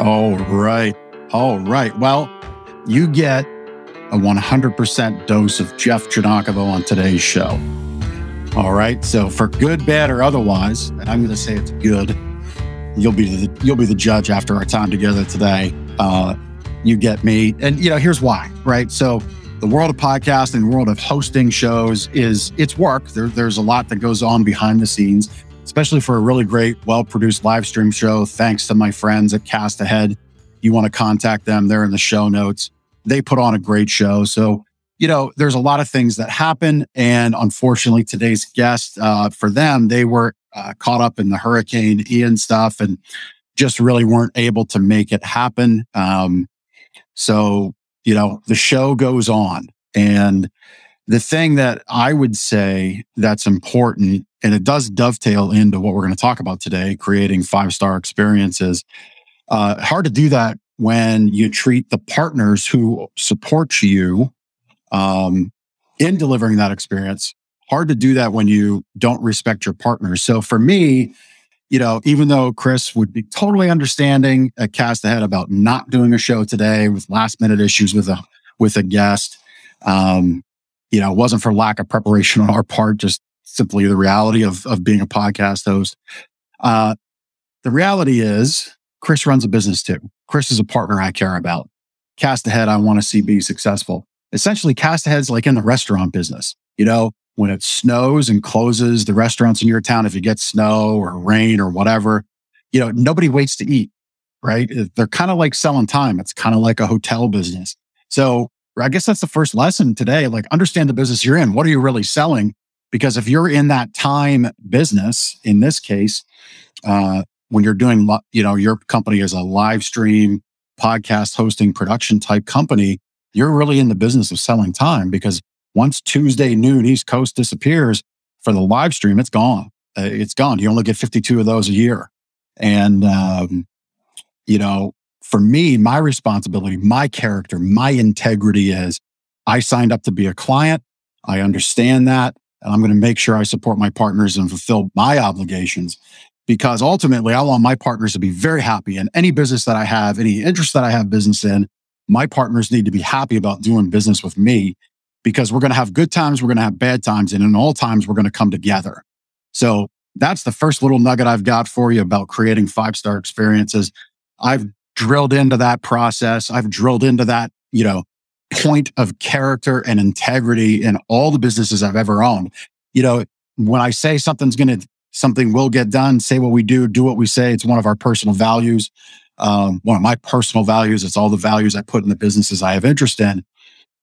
All right. All right. Well, you get a 100% dose of Jeff Giagnocavo on today's show. All right. So for good, bad, or otherwise, and I'm going to say it's good. You'll be the you'll be the judge after our time together today. Uh, you get me, and you know here's why. Right. So the world of podcasting, the world of hosting shows is it's work. There, there's a lot that goes on behind the scenes especially for a really great, well produced live stream show. Thanks to my friends at Cast Ahead. You want to contact them, they're in the show notes. They put on a great show. So, you know, there's a lot of things that happen. And unfortunately, today's guest, uh, for them, they were uh, caught up in the Hurricane Ian stuff and just really weren't able to make it happen. Um, so, you know, the show goes on. And the thing that I would say that's important and it does dovetail into what we're going to talk about today creating five star experiences. Uh, hard to do that when you treat the partners who support you um, in delivering that experience. Hard to do that when you don't respect your partners. So for me you know even though chris would be totally understanding at cast ahead about not doing a show today with last minute issues with a with a guest um, you know it wasn't for lack of preparation on our part just simply the reality of, of being a podcast host. Uh, the reality is, Chris runs a business too. Chris is a partner I care about. Cast ahead, I want to see be successful. Essentially, cast ahead's like in the restaurant business. You know, when it snows and closes the restaurants in your town, if you get snow or rain or whatever, you know, nobody waits to eat, right? They're kind of like selling time. It's kind of like a hotel business. So I guess that's the first lesson today. Like, understand the business you're in. What are you really selling? Because if you're in that time business, in this case, uh, when you're doing, you know, your company is a live stream podcast hosting production type company, you're really in the business of selling time because once Tuesday noon East Coast disappears for the live stream, it's gone. Uh, it's gone. You only get 52 of those a year. And, um, you know, for me, my responsibility, my character, my integrity is I signed up to be a client. I understand that. And I'm going to make sure I support my partners and fulfill my obligations because ultimately I want my partners to be very happy in any business that I have, any interest that I have business in. My partners need to be happy about doing business with me because we're going to have good times, we're going to have bad times, and in all times, we're going to come together. So that's the first little nugget I've got for you about creating five star experiences. I've drilled into that process. I've drilled into that, you know, point of character and integrity in all the businesses I've ever owned. You know, when I say something's going to, something will get done, say what we do, do what we say. It's one of our personal values. Um, one of my personal values. It's all the values I put in the businesses I have interest in.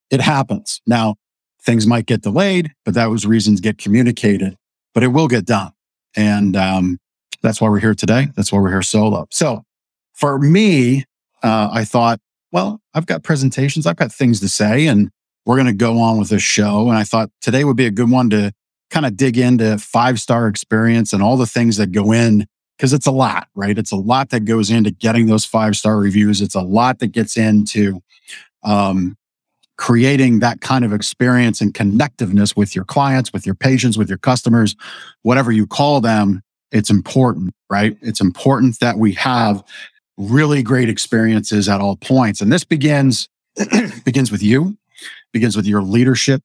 It happens. Now, things might get delayed, but that was reasons get communicated, but it will get done. And um, that's why we're here today. That's why we're here solo. So for me, uh, I thought well, I've got presentations, I've got things to say, and we're going to go on with this show. And I thought today would be a good one to kind of dig into five star experience and all the things that go in because it's a lot, right? It's a lot that goes into getting those five star reviews. It's a lot that gets into um, creating that kind of experience and connectiveness with your clients, with your patients, with your customers, whatever you call them. It's important, right? It's important that we have really great experiences at all points. And this begins begins with you, begins with your leadership,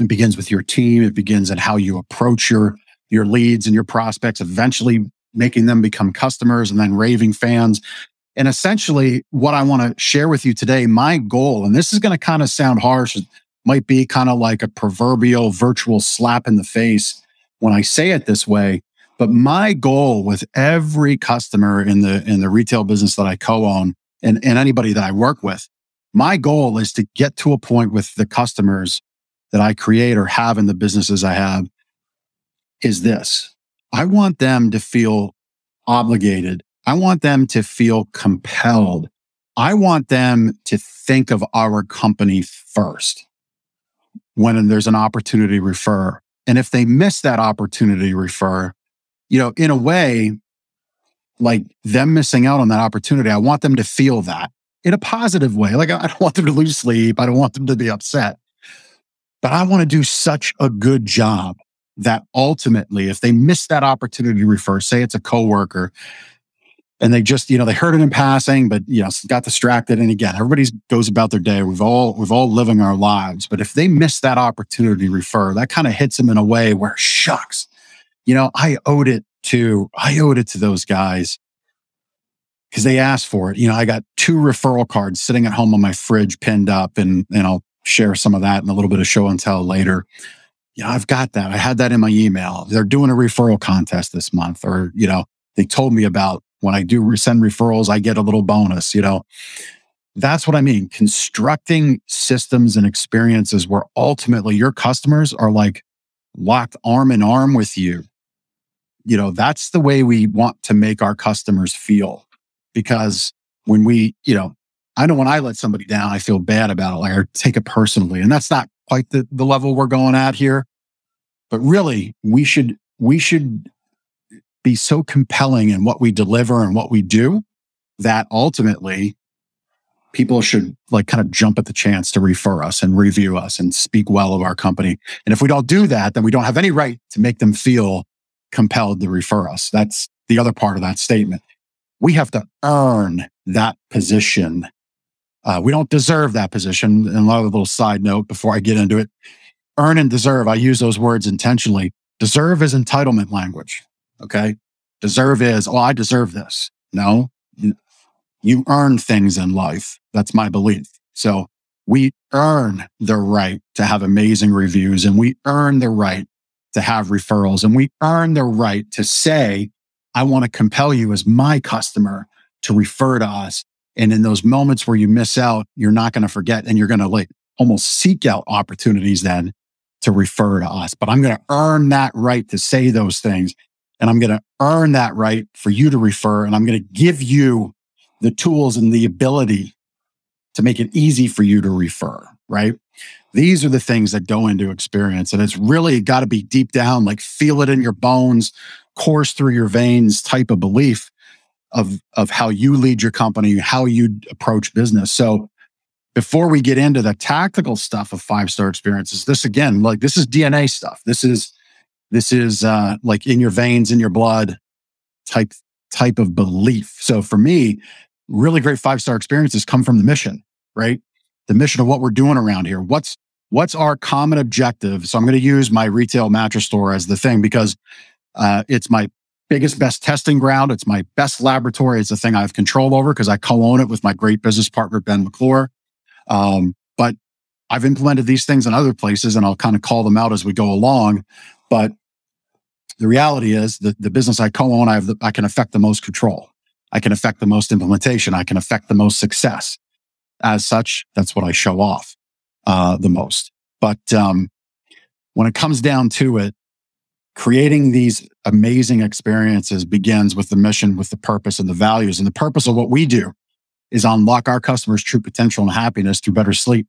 it begins with your team, it begins at how you approach your your leads and your prospects, eventually making them become customers and then raving fans. And essentially, what I want to share with you today, my goal, and this is going to kind of sound harsh, might be kind of like a proverbial virtual slap in the face when I say it this way, but my goal with every customer in the in the retail business that I co-own and, and anybody that I work with, my goal is to get to a point with the customers that I create or have in the businesses I have is this. I want them to feel obligated. I want them to feel compelled. I want them to think of our company first when there's an opportunity to refer. And if they miss that opportunity to refer, you know, in a way, like them missing out on that opportunity, I want them to feel that in a positive way. Like I don't want them to lose sleep. I don't want them to be upset. But I want to do such a good job that ultimately, if they miss that opportunity to refer, say it's a coworker, and they just, you know, they heard it in passing, but you know, got distracted. And again, everybody goes about their day. We've all, we've all living our lives. But if they miss that opportunity to refer, that kind of hits them in a way where shucks, you know, I owed it to, I owed it to those guys because they asked for it. You know, I got two referral cards sitting at home on my fridge pinned up and, and I'll share some of that and a little bit of show and tell later. Yeah, I've got that. I had that in my email. They're doing a referral contest this month or, you know, they told me about when I do send referrals, I get a little bonus, you know. That's what I mean. Constructing systems and experiences where ultimately your customers are like locked arm in arm with you. You know, that's the way we want to make our customers feel because when we, you know, I know when I let somebody down, I feel bad about it. Like I take it personally. And that's not quite the, the level we're going at here. But really, we should, we should be so compelling in what we deliver and what we do that ultimately people should like kind of jump at the chance to refer us and review us and speak well of our company. And if we don't do that, then we don't have any right to make them feel compelled to refer us. That's the other part of that statement we have to earn that position. Uh, we don't deserve that position. And another little side note before I get into it earn and deserve, I use those words intentionally. Deserve is entitlement language. Okay. Deserve is, oh, I deserve this. No, you earn things in life. That's my belief. So we earn the right to have amazing reviews and we earn the right to have referrals and we earn the right to say, I want to compel you as my customer to refer to us. And in those moments where you miss out, you're not going to forget and you're going to like almost seek out opportunities then to refer to us. But I'm going to earn that right to say those things. And I'm going to earn that right for you to refer. And I'm going to give you the tools and the ability to make it easy for you to refer, right? These are the things that go into experience. And it's really got to be deep down, like feel it in your bones, course through your veins type of belief of of how you lead your company, how you approach business. So before we get into the tactical stuff of five star experiences, this again, like this is DNA stuff. This is this is uh, like in your veins, in your blood type type of belief. So for me, really great five star experiences come from the mission, right? The mission of what we're doing around here. What's what's our common objective? So I'm going to use my retail mattress store as the thing because uh, it's my biggest, best testing ground. It's my best laboratory. It's the thing I have control over because I co-own it with my great business partner, Ben McClure. Um, but I've implemented these things in other places and I'll kind of call them out as we go along. But the reality is that the business I co-own, I have the, I can affect the most control. I can affect the most implementation. I can affect the most success. As such, that's what I show off uh, the most. But um, when it comes down to it, creating these amazing experiences begins with the mission, with the purpose and the values. And the purpose of what we do is unlock our customers' true potential and happiness through better sleep.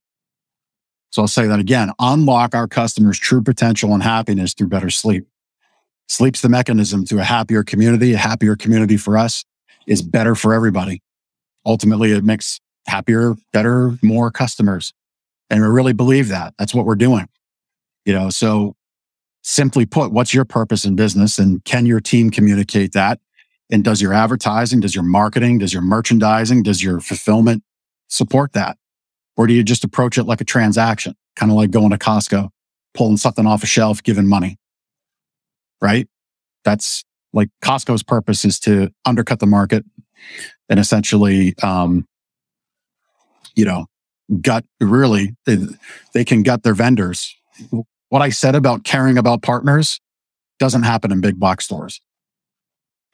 So I'll say that again unlock our customers' true potential and happiness through better sleep. Sleep's the mechanism to a happier community. A happier community for us is better for everybody. Ultimately, it makes happier, better, more customers. And we really believe that. That's what we're doing. You know, so simply put, what's your purpose in business and can your team communicate that? And does your advertising, does your marketing, does your merchandising, does your fulfillment support that? Or do you just approach it like a transaction, kind of like going to Costco, pulling something off a shelf, giving money? Right? That's like Costco's purpose is to undercut the market and essentially, um, you know, gut really, they, they can gut their vendors what I said about caring about partners doesn't happen in big box stores.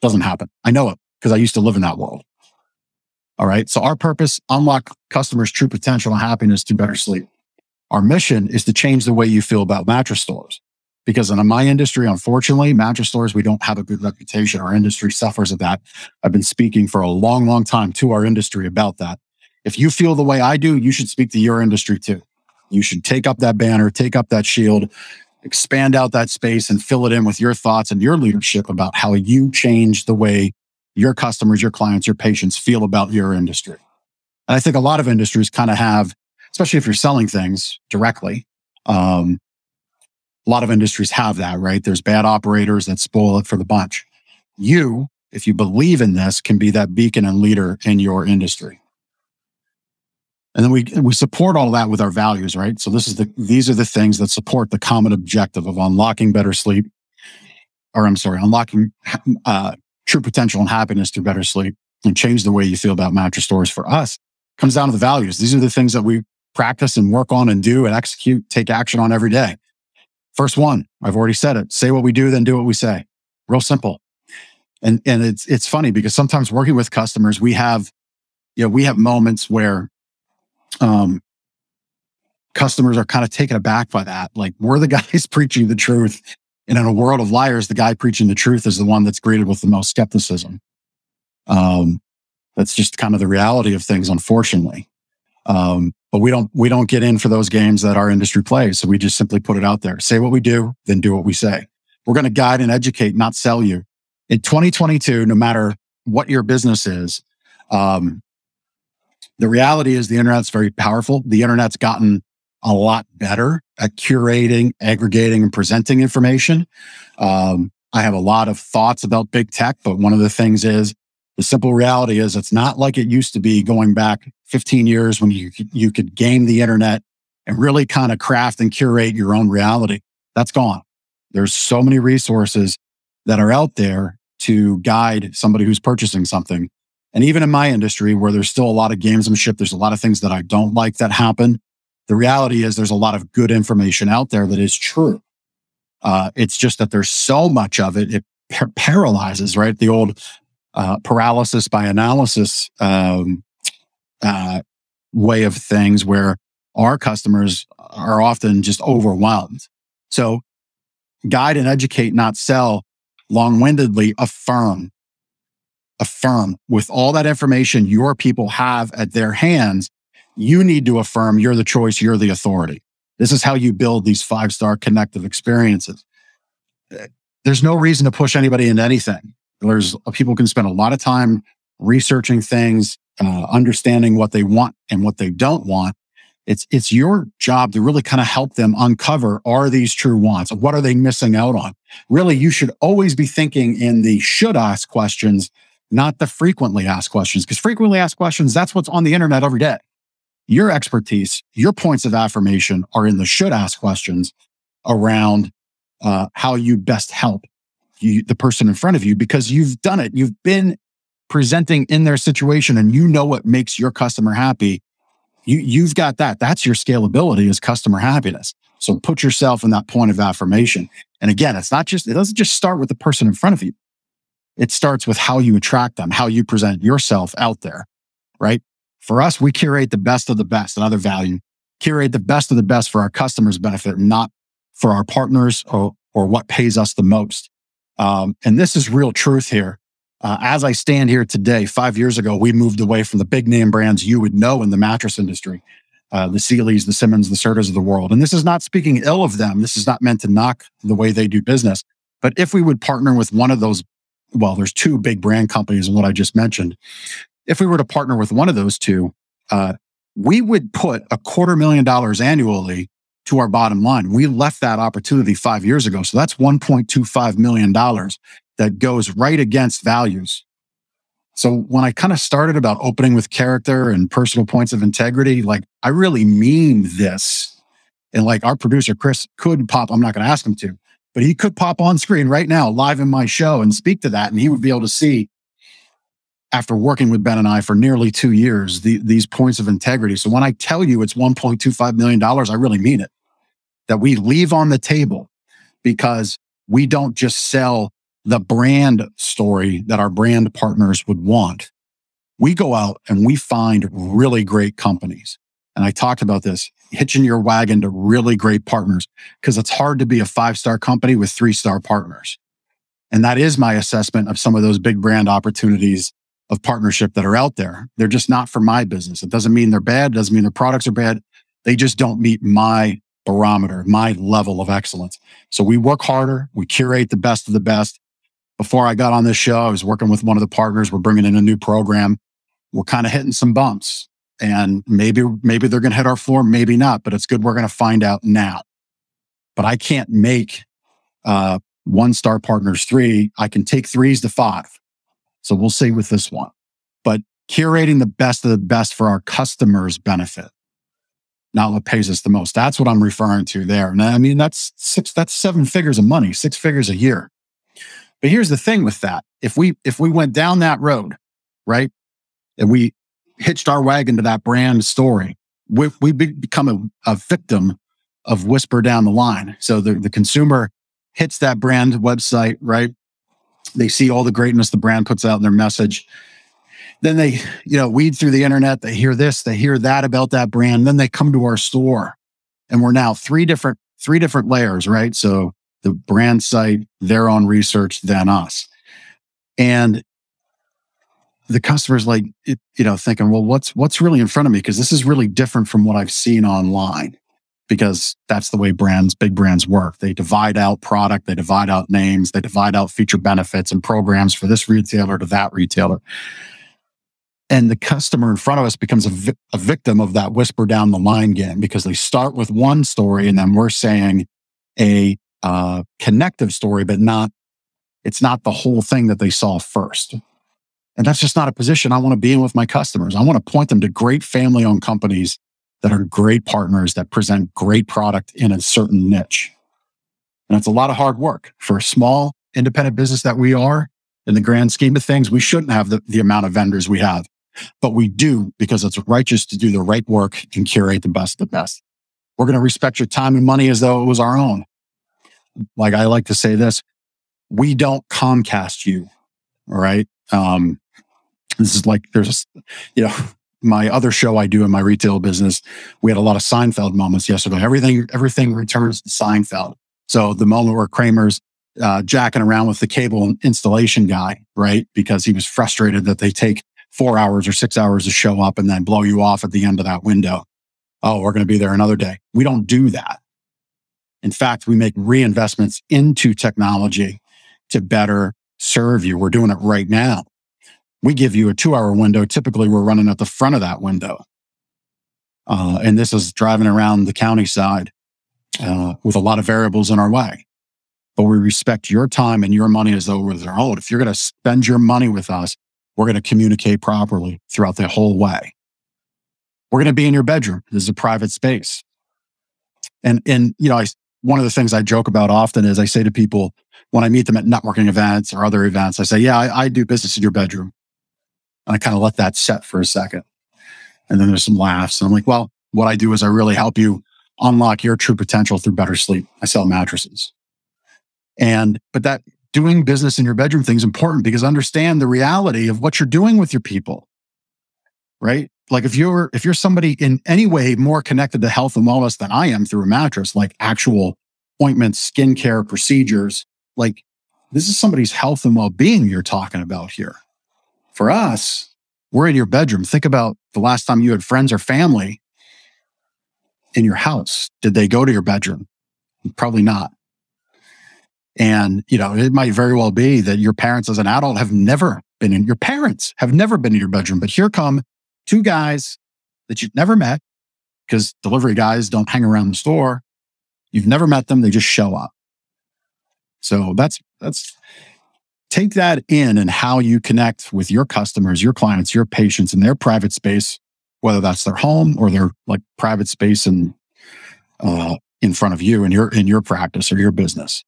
Doesn't happen. I know it because I used to live in that world. All right. So our purpose, unlock customers' true potential and happiness through better sleep. Our mission is to change the way you feel about mattress stores. Because in my industry, unfortunately, mattress stores, we don't have a good reputation. Our industry suffers of that. I've been speaking for a long, long time to our industry about that. If you feel the way I do, you should speak to your industry too. You should take up that banner, take up that shield, expand out that space and fill it in with your thoughts and your leadership about how you change the way your customers, your clients, your patients feel about your industry. And I think a lot of industries kind of have, especially if you're selling things directly, um, a lot of industries have that, right? There's bad operators that spoil it for the bunch. You, if you believe in this, can be that beacon and leader in your industry. And then we we support all that with our values, right? So this is the these are the things that support the common objective of unlocking better sleep, or I'm sorry, unlocking uh, true potential and happiness through better sleep and change the way you feel about mattress stores. For us, comes down to the values. These are the things that we practice and work on and do and execute, take action on every day. First one, I've already said it. Say what we do, then do what we say. Real simple. And and it's it's funny because sometimes working with customers, we have, you know, we have moments where um, customers are kind of taken aback by that. Like we're the guys preaching the truth. And in a world of liars, the guy preaching the truth is the one that's greeted with the most skepticism. Um, that's just kind of the reality of things, unfortunately. Um, but we don't we don't get in for those games that our industry plays. So we just simply put it out there. Say what we do, then do what we say. We're going to guide and educate, not sell you. In 2022, no matter what your business is, um, the reality is the internet's very powerful. The internet's gotten a lot better at curating, aggregating, and presenting information. Um, I have a lot of thoughts about big tech, but one of the things is the simple reality is it's not like it used to be going back 15 years when you you could game the internet and really kind of craft and curate your own reality. That's gone. There's so many resources that are out there to guide somebody who's purchasing something and even in my industry, where there's still a lot of gamesmanship, there's a lot of things that I don't like that happen. The reality is there's a lot of good information out there that is true. Uh, it's just that there's so much of it, it par- paralyzes, right? The old uh, paralysis by analysis um, uh, way of things where our customers are often just overwhelmed. So guide and educate, not sell, long windedly affirm affirm with all that information your people have at their hands, you need to affirm you're the choice, you're the authority. This is how you build these five star connective experiences. There's no reason to push anybody into anything. There's people can spend a lot of time researching things, uh, understanding what they want and what they don't want. It's, it's your job to really kind of help them uncover are these true wants? What are they missing out on? Really, you should always be thinking in the should ask questions not the frequently asked questions, because frequently asked questions, that's what's on the internet every day. Your expertise, your points of affirmation are in the should ask questions around uh, how you best help you, the person in front of you because you've done it. You've been presenting in their situation and you know what makes your customer happy. You, you've got that. That's your scalability is customer happiness. So put yourself in that point of affirmation. And again, it's not just, it doesn't just start with the person in front of you. It starts with how you attract them, how you present yourself out there, right? For us, we curate the best of the best, another value, curate the best of the best for our customers' benefit, not for our partners or, or what pays us the most. Um, and this is real truth here. Uh, as I stand here today, five years ago, we moved away from the big name brands you would know in the mattress industry, uh, the Sealys, the Simmons, the Sertas of the world. And this is not speaking ill of them. This is not meant to knock the way they do business. But if we would partner with one of those well, there's two big brand companies and what I just mentioned. If we were to partner with one of those two, uh, we would put a quarter million dollars annually to our bottom line. We left that opportunity five years ago. So that's $1.25 million that goes right against values. So when I kind of started about opening with character and personal points of integrity, like I really mean this. And like our producer, Chris could pop, I'm not going to ask him to, but he could pop on screen right now, live in my show, and speak to that. And he would be able to see, after working with Ben and I for nearly two years, the, these points of integrity. So when I tell you it's $1.25 million, I really mean it. That we leave on the table because we don't just sell the brand story that our brand partners would want. We go out and we find really great companies. And I talked about this hitching your wagon to really great partners because it's hard to be a five star company with three star partners. And that is my assessment of some of those big brand opportunities of partnership that are out there. They're just not for my business. It doesn't mean they're bad. It doesn't mean their products are bad. They just don't meet my barometer, my level of excellence. So we work harder. We curate the best of the best. Before I got on this show, I was working with one of the partners. We're bringing in a new program. We're kind of hitting some bumps and maybe maybe they're going to hit our floor maybe not but it's good we're going to find out now but i can't make uh, one star partners three i can take threes to five So we'll see with this one. But curating the best of the best for our customers' benefit, not what pays us the most. That's what I'm referring to there. And I mean, that's six, that's seven figures of money, six figures a year. But here's the thing with that. If we, if we went down that road, right, and we hitched our wagon to that brand story, we, we become a, a victim of whisper down the line. So the, the consumer hits that brand website, right? They see all the greatness the brand puts out in their message. Then they, you know, weed through the internet. They hear this, they hear that about that brand. Then they come to our store and we're now three different, three different layers, right? So the brand site, their own research, then us. And the customer's like, you know, thinking, well, what's, what's really in front of me? Cause this is really different from what I've seen online because that's the way brands, big brands work. They divide out product, they divide out names, they divide out feature benefits and programs for this retailer to that retailer. And the customer in front of us becomes a, vi- a victim of that whisper down the line game because they start with one story and then we're saying a uh, connective story, but not, it's not the whole thing that they saw first. And that's just not a position I want to be in with my customers. I want to point them to great family owned companies that are great partners that present great product in a certain niche. And it's a lot of hard work for a small independent business that we are in the grand scheme of things. We shouldn't have the, the amount of vendors we have, but we do because it's righteous to do the right work and curate the best of the best. We're going to respect your time and money as though it was our own. Like I like to say this, we don't Comcast you. All right. Um, this is like there's, you know, my other show I do in my retail business, we had a lot of Seinfeld moments yesterday. Everything, everything returns to Seinfeld. So the moment where Kramer's uh, jacking around with the cable installation guy, right? Because he was frustrated that they take four hours or six hours to show up and then blow you off at the end of that window. Oh, we're going to be there another day. We don't do that. In fact, we make reinvestments into technology to better serve you. We're doing it right now we give you a two hour window. Typically, we're running at the front of that window. Uh, and this is driving around the county side uh, with a lot of variables in our way. But we respect your time and your money as though we're their own. If you're going to spend your money with us, we're going to communicate properly throughout the whole way. We're going to be in your bedroom. This is a private space. And, and, you know, I, one of the things I joke about often is I say to people when I meet them at networking events or other events, I say, yeah, I, I do business in your bedroom. And I kind of let that set for a second. And then there's some laughs. And I'm like, well, what I do is I really help you unlock your true potential through better sleep. I sell mattresses. And, but that doing business in your bedroom thing is important because understand the reality of what you're doing with your people, right? Like if you're, if you're somebody in any way more connected to health and wellness than I am through a mattress, like actual ointments, skincare procedures, like this is somebody's health and well-being you're talking about here. For us, we're in your bedroom. Think about the last time you had friends or family in your house. Did they go to your bedroom? Probably not. And, you know, it might very well be that your parents as an adult have never been in your parents have never been in your bedroom. But here come two guys that you've never met because delivery guys don't hang around the store. You've never met them. They just show up. So that's, that's, take that in and how you connect with your customers, your clients, your patients in their private space, whether that's their home or their like private space and uh, in front of you in your in your practice or your business.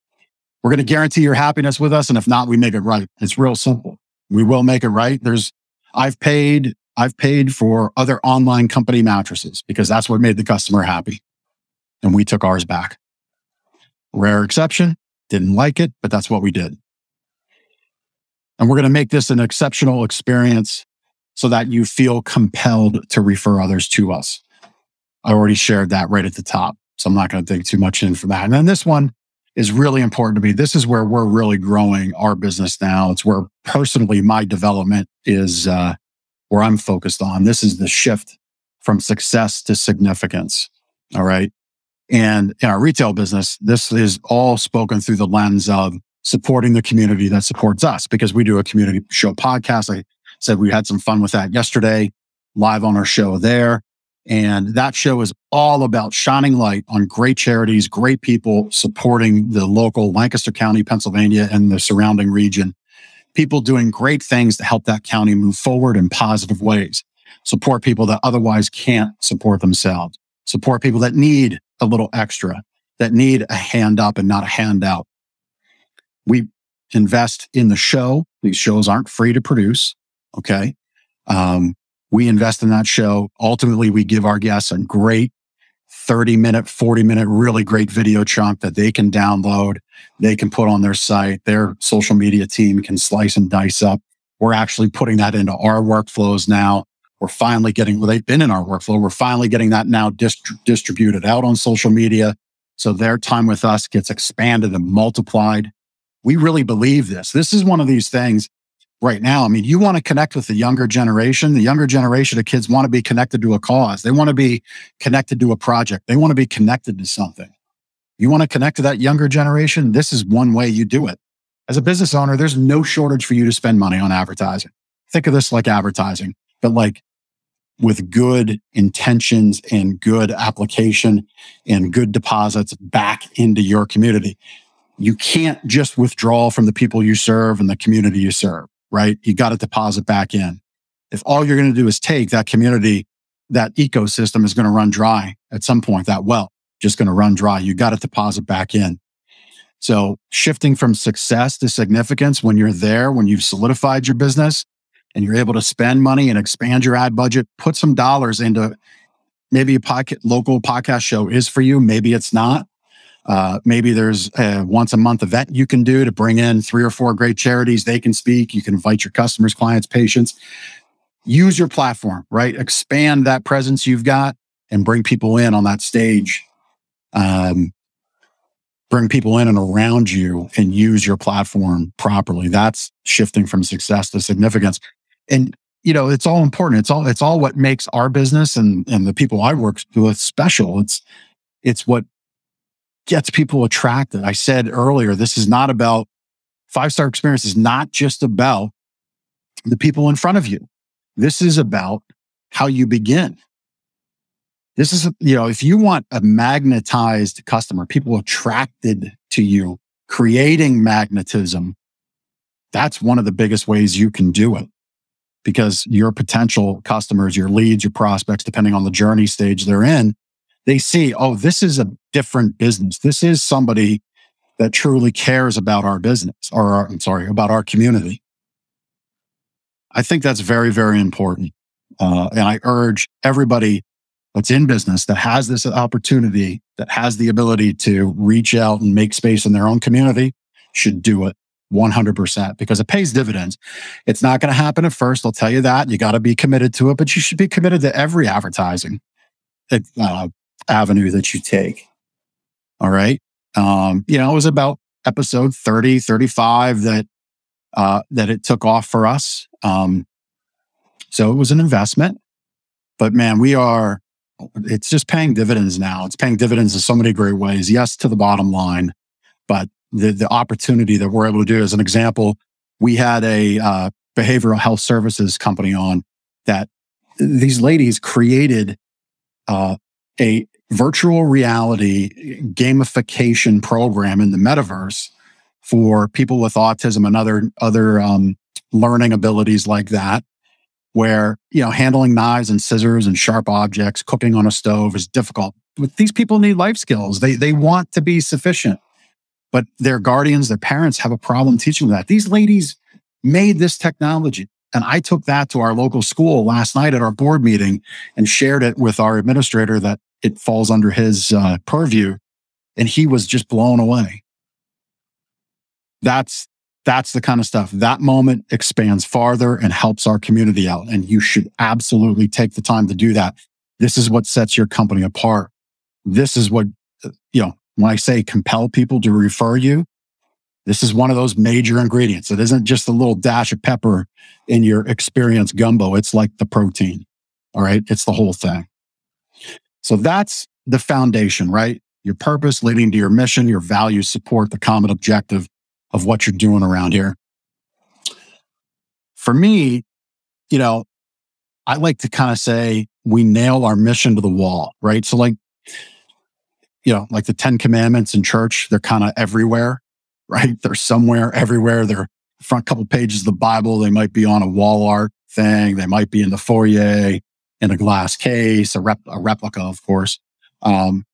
We're going to guarantee your happiness with us, and if not, we make it right. It's real simple. We will make it right. There's I've paid I've paid for other online company mattresses because that's what made the customer happy, and we took ours back. Rare exception. Didn't like it, but that's what we did. And we're going to make this an exceptional experience so that you feel compelled to refer others to us. I already shared that right at the top. So I'm not going to dig too much in for that. And then this one is really important to me. This is where we're really growing our business now. It's where personally my development is uh, where I'm focused on. This is the shift from success to significance. All right. And in our retail business, this is all spoken through the lens of supporting the community that supports us because we do a community show podcast. I said we had some fun with that yesterday live on our show there. And that show is all about shining light on great charities, great people supporting the local Lancaster County, Pennsylvania and the surrounding region people doing great things to help that county move forward in positive ways. Support people that otherwise can't support themselves. Support people that need a little extra, that need a hand up and not a handout. We invest in the show. These shows aren't free to produce. Okay. Um, we invest in that show. Ultimately, we give our guests a great 30 minute, 40 minute, really great video chunk that they can download. They can put on their site. Their social media team can slice and dice up. We're actually putting that into our workflows now. We're finally getting, well, they've been in our workflow. We're finally getting that now dist- distributed out on social media. So their time with us gets expanded and multiplied. We really believe this. This is one of these things right now. I mean, you want to connect with the younger generation. The younger generation of kids want to be connected to a cause. They want to be connected to a project. They want to be connected to something. You want to connect to that younger generation? This is one way you do it. As a business owner, there's no shortage for you to spend money on advertising. Think of this like advertising, but like with good intentions and good application and good deposits back into your community. You can't just withdraw from the people you serve and the community you serve right? You got to deposit back in. If all you're going to do is take that community, that ecosystem is going to run dry at some point. That well, just going to run dry. You got to deposit back in. So shifting from success to significance when you're there, when you've solidified your business and you're able to spend money and expand your ad budget, put some dollars into maybe a pocket, local podcast show is for you. Maybe it's not. Uh, maybe there's a once a month event you can do to bring in three or four great charities. They can speak. You can invite your customers, clients, patients. Use your platform, right? Expand that presence you've got and bring people in on that stage. Um, bring people in and around you and use your platform properly. That's shifting from success to significance. And you know, it's all important. It's all it's all what makes our business and and the people I work with special. It's it's what gets people attracted. I said earlier, this is not about five star experience is not just about the people in front of you. This is about how you begin. This is, you know, if you want a magnetized customer, people attracted to you, creating magnetism, that's one of the biggest ways you can do it because your potential customers, your leads, your prospects, depending on the journey stage they're in, they see, oh, this is a different business. This is somebody that truly cares about our business or our, I'm sorry, about our community. I think that's very, very important. Uh, and I urge everybody that's in business that has this opportunity, that has the ability to reach out and make space in their own community should do it 100% because it pays dividends. It's not going to happen at first. I'll tell you that. You got to be committed to it, but you should be committed to every advertising uh, avenue that you take. All right. Um, you know, it was about episode 30, 35 that, uh, that it took off for us. Um, so it was an investment, but man, we are, it's just paying dividends now. It's paying dividends in so many great ways. Yes, to the bottom line, but the, the opportunity that we're able to do as an example, we had a, uh, behavioral health services company on that these ladies created, uh, a virtual reality gamification program in the metaverse for people with autism and other other um, learning abilities like that where you know handling knives and scissors and sharp objects cooking on a stove is difficult. But these people need life skills. They they want to be sufficient. But their guardians their parents have a problem teaching that. These ladies made this technology and I took that to our local school last night at our board meeting and shared it with our administrator that it falls under his uh, purview. And he was just blown away. That's that's the kind of stuff that moment expands farther and helps our community out. And you should absolutely take the time to do that. This is what sets your company apart. This is what, uh, you know, when I say compel people to refer you, this is one of those major ingredients. It isn't just a little dash of pepper in your experience gumbo. It's like the protein. All right. It's the whole thing. So that's the foundation, right? Your purpose leading to your mission, your values support the common objective of what you're doing around here. For me, you know, I like to kind of say we nail our mission to the wall, right? So, like, you know, like the 10 commandments in church, they're kind of everywhere, right? They're somewhere, everywhere. They're front couple pages of the Bible. They might be on a wall art thing. They might be in the foyer in a glass case, a, rep, a replica, of course. Um,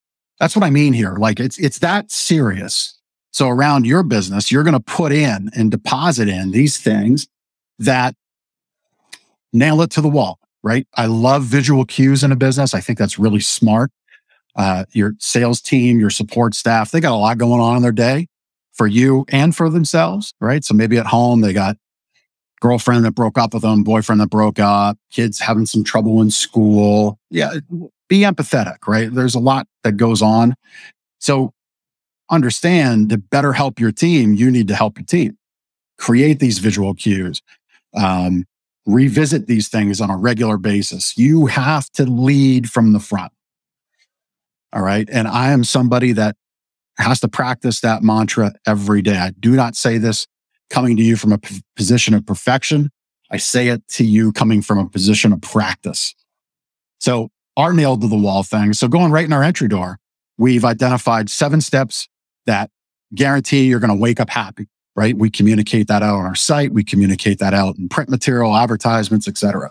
that's what I mean here. Like it's, it's that serious. So around your business, you're going to put in and deposit in these things that nail it to the wall, right? I love visual cues in a business. I think that's really smart. Uh, your sales team, your support staff, they got a lot going on in their day for you and for themselves, right? So maybe at home, they got girlfriend that broke up with them, boyfriend that broke up, kids having some trouble in school. Yeah. Be empathetic, right? There's a lot that goes on. So understand to better help your team, you need to help your team create these visual cues. Um, revisit these things on a regular basis. You have to lead from the front. All right. And I am somebody that has to practice that mantra every day. I do not say this coming to you from a p- position of perfection. I say it to you coming from a position of practice. So our nailed to the wall thing. So going right in our entry door, we've identified seven steps that guarantee you're going to wake up happy right? We communicate that out on our site. We communicate that out in print material, advertisements, etc.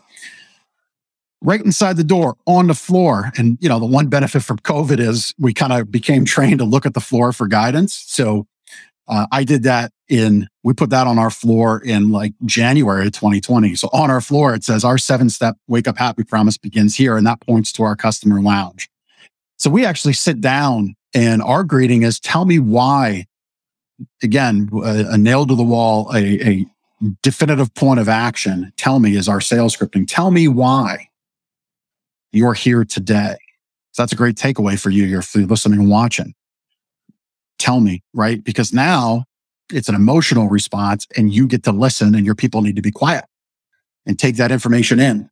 Right inside the door on the floor. And, you know, the one benefit from COVID is we kind of became trained to look at the floor for guidance. So uh, I did that in, we put that on our floor in like January 2020. So on our floor, it says our seven step wake up happy promise begins here. And that points to our customer lounge. So we actually sit down and our greeting is tell me why again, a, a nail to the wall, a, a definitive point of action. Tell me is our sales scripting. Tell me why you're here today. So that's a great takeaway for you. You're listening and watching. Tell me, right? Because now it's an emotional response and you get to listen and your people need to be quiet and take that information in.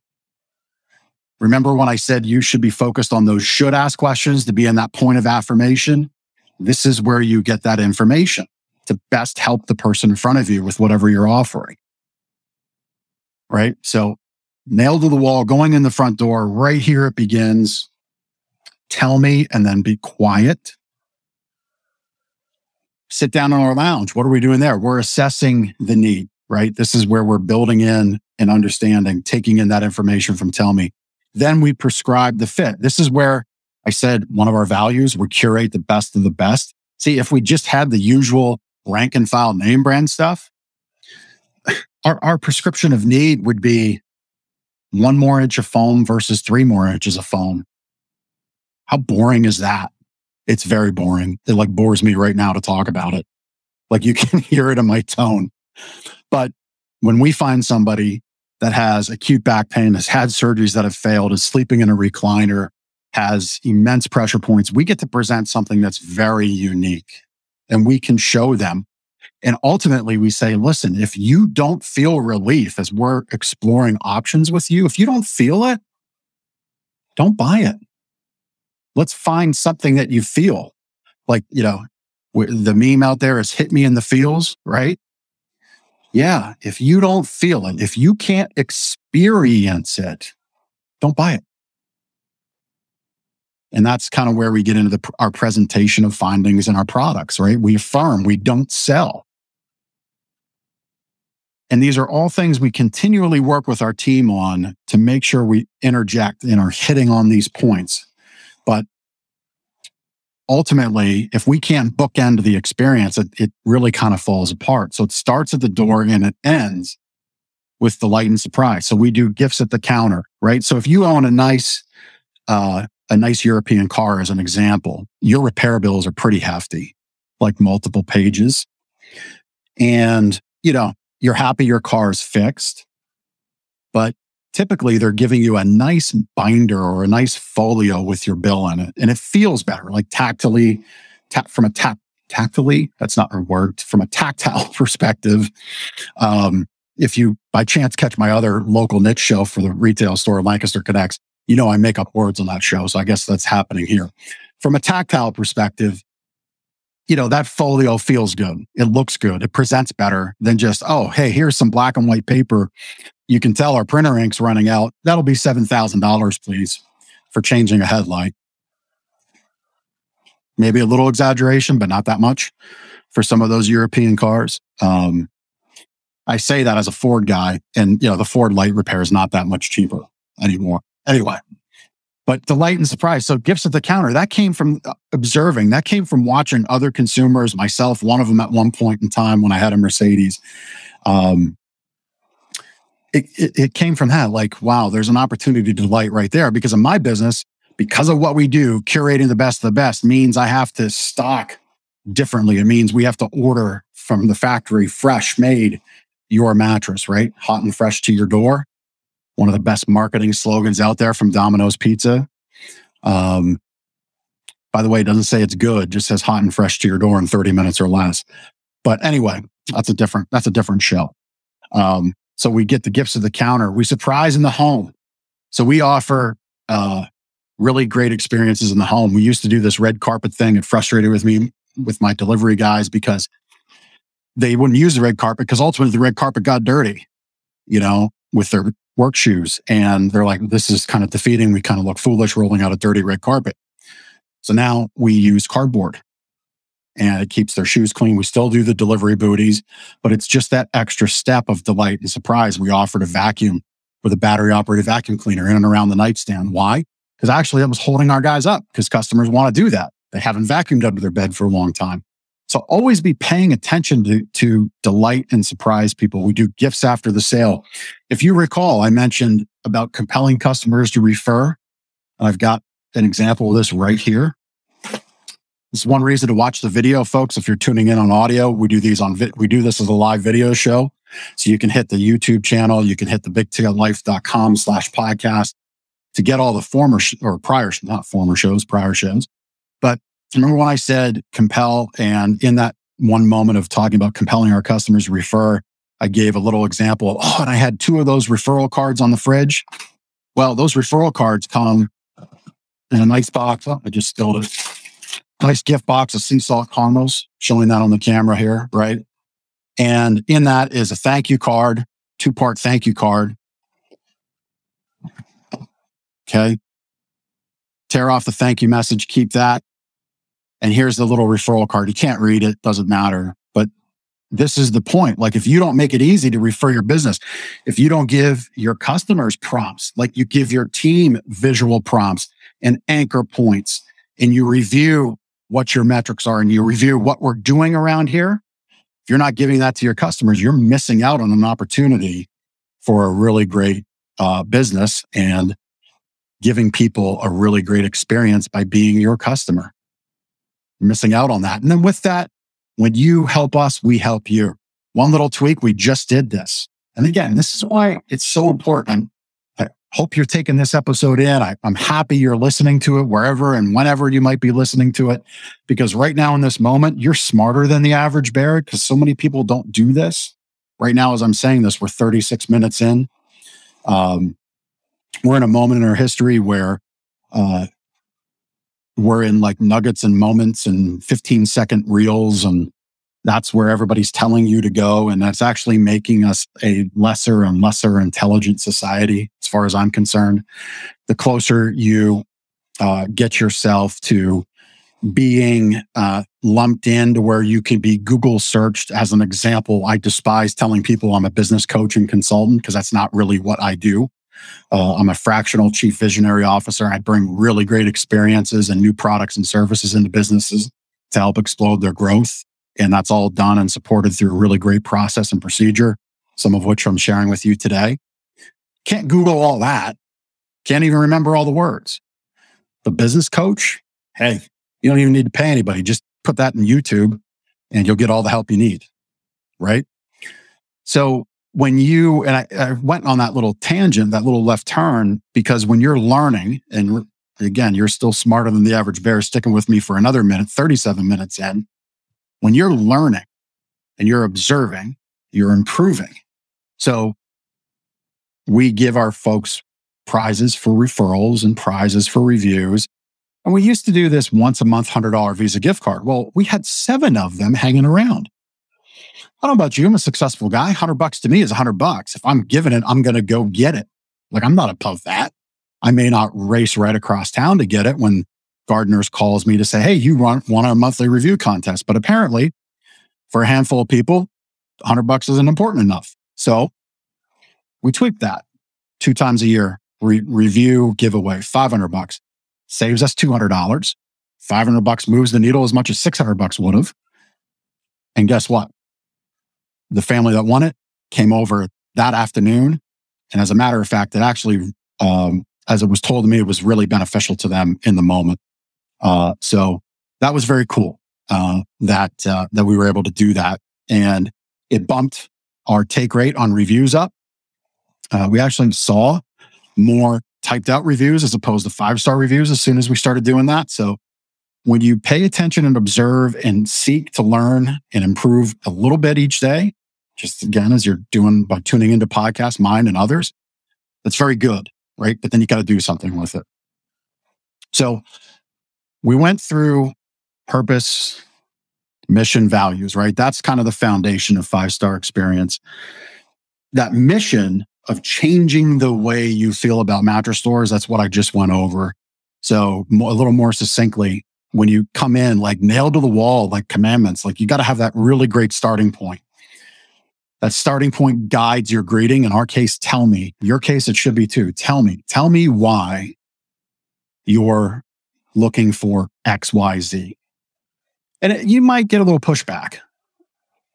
Remember when I said you should be focused on those should ask questions to be in that point of affirmation? This is where you get that information to best help the person in front of you with whatever you're offering. Right. So nail to the wall, going in the front door, right here it begins. Tell me and then be quiet. Sit down in our lounge. What are we doing there? We're assessing the need, right? This is where we're building in and understanding, taking in that information from Tell Me. Then we prescribe the fit. This is where I said one of our values, we curate the best of the best. See, if we just had the usual rank and file name brand stuff, our, our prescription of need would be one more inch of foam versus three more inches of foam. How boring is that? It's very boring. It like bores me right now to talk about it. Like you can hear it in my tone. But when we find somebody that has acute back pain, has had surgeries that have failed, is sleeping in a recliner, has immense pressure points, we get to present something that's very unique and we can show them. And ultimately, we say, listen, if you don't feel relief as we're exploring options with you, if you don't feel it, don't buy it. Let's find something that you feel like, you know, the meme out there is hit me in the feels, right? Yeah. If you don't feel it, if you can't experience it, don't buy it. And that's kind of where we get into the, our presentation of findings and our products, right? We affirm, we don't sell. And these are all things we continually work with our team on to make sure we interject and are hitting on these points. But ultimately, if we can't bookend the experience, it, it really kind of falls apart. So it starts at the door and it ends with the light and surprise. So we do gifts at the counter, right? So if you own a nice uh, a nice European car as an example, your repair bills are pretty hefty, like multiple pages. And, you know, you're happy your car is fixed, but typically they're giving you a nice binder or a nice folio with your bill in it. And it feels better, like tactily, ta- from a tap, tactily, that's not a word, from a tactile perspective. Um, if you by chance catch my other local niche show for the retail store, Lancaster Connects, you know, I make up words on that show. So I guess that's happening here. From a tactile perspective, you know, that folio feels good. It looks good. It presents better than just, oh, hey, here's some black and white paper. You can tell our printer ink's running out. That'll be $7,000, please, for changing a headlight. Maybe a little exaggeration, but not that much for some of those European cars. Um, I say that as a Ford guy, and you know the Ford light repair is not that much cheaper anymore. Anyway, but delight and surprise. So gifts at the counter that came from uh, observing. That came from watching other consumers. Myself, one of them at one point in time when I had a Mercedes. Um, it, it, it came from that. Like, wow, there's an opportunity to delight right there. Because in my business, because of what we do, curating the best of the best means I have to stock differently. It means we have to order from the factory fresh made your mattress, right? Hot and fresh to your door. One of the best marketing slogans out there from Domino's Pizza. Um, by the way, it doesn't say it's good, just says hot and fresh to your door in 30 minutes or less. But anyway, that's a different, that's a different show. Um, so we get the gifts of the counter. We surprise in the home. So we offer uh, really great experiences in the home. We used to do this red carpet thing. It frustrated with me with my delivery guys because they wouldn't use the red carpet because ultimately the red carpet got dirty, you know, with their work shoes. And they're like, this is kind of defeating. We kind of look foolish rolling out a dirty red carpet. So now we use cardboard and it keeps their shoes clean. We still do the delivery booties, but it's just that extra step of delight and surprise. We offered a vacuum with a battery operated vacuum cleaner in and around the nightstand. Why? Because actually that was holding our guys up because customers want to do that. They haven't vacuumed under their bed for a long time. So always be paying attention to, to delight and surprise people. We do gifts after the sale. If you recall, I mentioned about compelling customers to refer. And I've got an example of this right here. Is one reason to watch the video, folks. If you're tuning in on audio, we do these on, vi- we do this as a live video show. So you can hit the YouTube channel. You can hit the bigticketlife.com slash podcast to get all the former sh- or prior, not former shows, prior shows. But remember when I said compel and in that one moment of talking about compelling our customers to refer, I gave a little example of, oh, and I had two of those referral cards on the fridge. Well, those referral cards come in a nice box. Oh, I just spilled it. Nice gift box of sea salt caramels, showing that on the camera here, right? And in that is a thank you card, two part thank you card. Okay. Tear off the thank you message, keep that. And here's the little referral card. You can't read it, doesn't matter. But this is the point. Like if you don't make it easy to refer your business, if you don't give your customers prompts, like you give your team visual prompts and anchor points, and you review what your metrics are and you review what we're doing around here. If you're not giving that to your customers, you're missing out on an opportunity for a really great uh, business and giving people a really great experience by being your customer. You're missing out on that. And then with that, when you help us, we help you. One little tweak, we just did this. And again, this is why it's so important. Hope you're taking this episode in. I, am happy you're listening to it wherever and whenever you might be listening to it. Because right now in this moment, you're smarter than the average bear because so many people don't do this. Right now, as I'm saying this, we're 36 minutes in. Um, we're in a moment in our history where uh, we're in like nuggets and moments and 15 second reels and that's where everybody's telling you to go and that's actually making us a lesser and lesser intelligent society as far as i'm concerned the closer you uh, get yourself to being uh, lumped into where you can be google searched as an example i despise telling people i'm a business coach and consultant because that's not really what i do uh, I'm a fractional chief visionary officer. I bring really great experiences and new products and services into businesses to help explode their growth. And that's all done and supported through a really great process and procedure, some of which I'm sharing with you today. Can't Google all that. Can't even remember all the words. The business coach, hey, you don't even need to pay anybody. Just put that in YouTube and you'll get all the help you need. Right. So when you and I, I, went on that little tangent, that little left turn, because when you're learning, and again, you're still smarter than the average bear, sticking with me for another minute, 37 minutes in. When you're learning and you're observing, you're improving. So we give our folks prizes for referrals and prizes for reviews. And we used to do this once a month, $100 Visa gift card. Well, we had seven of them hanging around. I don't know about you. I'm a successful guy. Hundred bucks to me is a hundred bucks. If I'm giving it, I'm going to go get it. Like I'm not above that. I may not race right across town to get it when Gardner's calls me to say, Hey, you run, want a monthly review contest. But apparently for a handful of people, hundred bucks isn't important enough. So we tweaked that two times a year, re- review, giveaway, 500 bucks saves us $200. 500 bucks moves the needle as much as 600 bucks would have. And guess what? The family that won it came over that afternoon. And as a matter of fact, it actually, um, as it was told to me, it was really beneficial to them in the moment. Uh, so that was very cool uh, that uh, that we were able to do that, and it bumped our take rate on reviews up. Uh, we actually saw more typed out reviews as opposed to five star reviews as soon as we started doing that. So when you pay attention and observe and seek to learn and improve a little bit each day, just again, as you're doing by tuning into podcasts, mine and others, that's very good, right? But then you got to do something with it. So we went through purpose, mission, values, right? That's kind of the foundation of five star experience. That mission of changing the way you feel about mattress stores. That's what I just went over. So a little more succinctly, when you come in like nailed to the wall, like commandments, like you got to have that really great starting point. That starting point guides your greeting. In our case, tell me. Your case, it should be too. Tell me. Tell me why you're looking for X, Y, Z. And it, you might get a little pushback,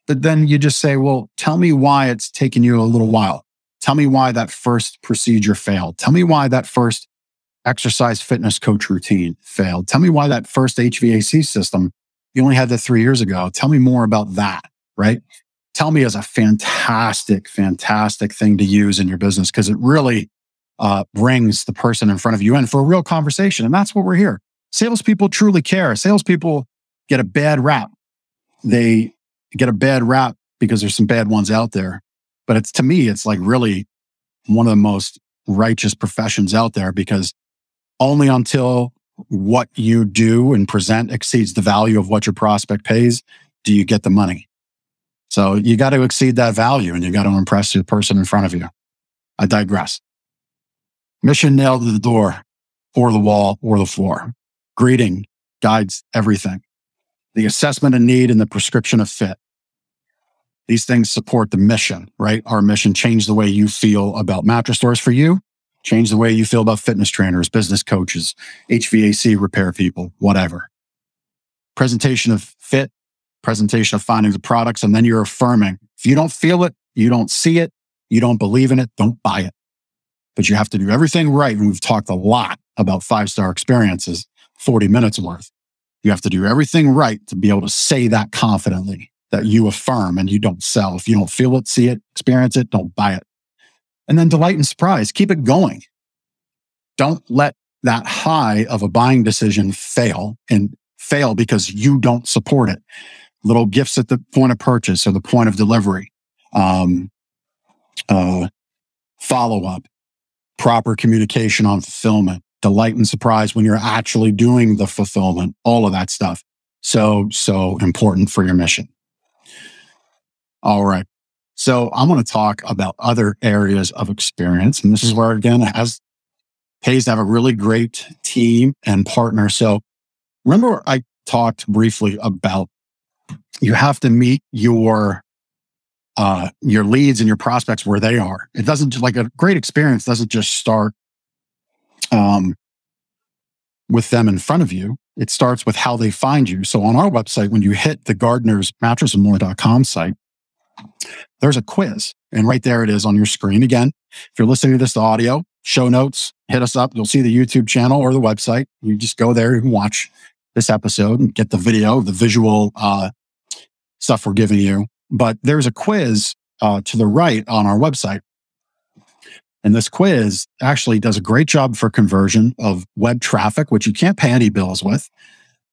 but then you just say, well, tell me why it's taken you a little while. Tell me why that first procedure failed. Tell me why that first exercise fitness coach routine failed. Tell me why that first HVAC system, you only had that three years ago. Tell me more about that, right? Tell me is a fantastic, fantastic thing to use in your business because it really uh, brings the person in front of you in for a real conversation. And that's what we're here. Salespeople truly care. Salespeople get a bad rap. They get a bad rap because there's some bad ones out there. But it's to me, it's like really one of the most righteous professions out there because only until what you do and present exceeds the value of what your prospect pays do you get the money. So you got to exceed that value and you got to impress the person in front of you. I digress. Mission nailed to the door or the wall or the floor. Greeting guides everything. The assessment of need and the prescription of fit. These things support the mission, right? Our mission change the way you feel about mattress stores for you, change the way you feel about fitness trainers, business coaches, HVAC repair people, whatever. Presentation of fit, presentation of finding the products, and then you're affirming. If you don't feel it, you don't see it, you don't believe in it, don't buy it. But you have to do everything right. And we've talked a lot about five star experiences, 40 minutes worth. You have to do everything right to be able to say that confidently that you affirm and you don't sell. If you don't feel it, see it, experience it, don't buy it. And then delight and surprise, keep it going. Don't let that high of a buying decision fail and fail because you don't support it. Little gifts at the point of purchase or the point of delivery, um, uh, follow up, proper communication on fulfillment, delight and surprise when you're actually doing the fulfillment, all of that stuff. So, so important for your mission. All right. So I'm going to talk about other areas of experience. And this is where, again, it has pays to have a really great team and partner. So remember, I talked briefly about you have to meet your uh, your leads and your prospects where they are. It doesn't like a great experience doesn't just start um, with them in front of you. It starts with how they find you. So on our website, when you hit the Gardners mattressandmore.com site, there's a quiz. And right there it is on your screen. Again, if you're listening to this audio, show notes, hit us up. You'll see the YouTube channel or the website. You just go there and watch this episode and get the video, the visual uh, stuff we're giving you. But there's a quiz uh, to the right on our website. And this quiz actually does a great job for conversion of web traffic, which you can't pay any bills with.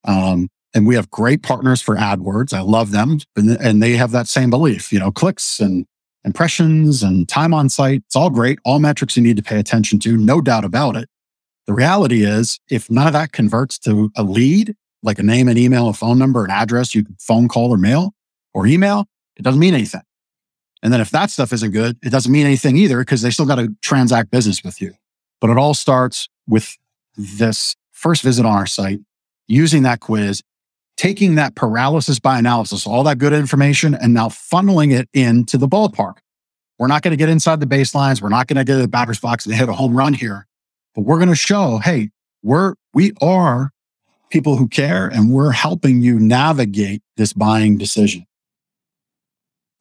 Um, and we have great partners for AdWords. I love them. And they have that same belief, you know, clicks and impressions and time on site. It's all great. All metrics you need to pay attention to. No doubt about it. The reality is if none of that converts to a lead, like a name and email, a phone number, an address, you can phone call or mail or email, it doesn't mean anything. And then if that stuff isn't good, it doesn't mean anything either because they still got to transact business with you. But it all starts with this first visit on our site, using that quiz taking that paralysis by analysis, all that good information, and now funneling it into the ballpark we're not going to get inside the baselines. We're not going to get to the batter's box and hit a home run here, but we're going to show, hey, we're, we are people who care and we're helping you navigate this buying decision.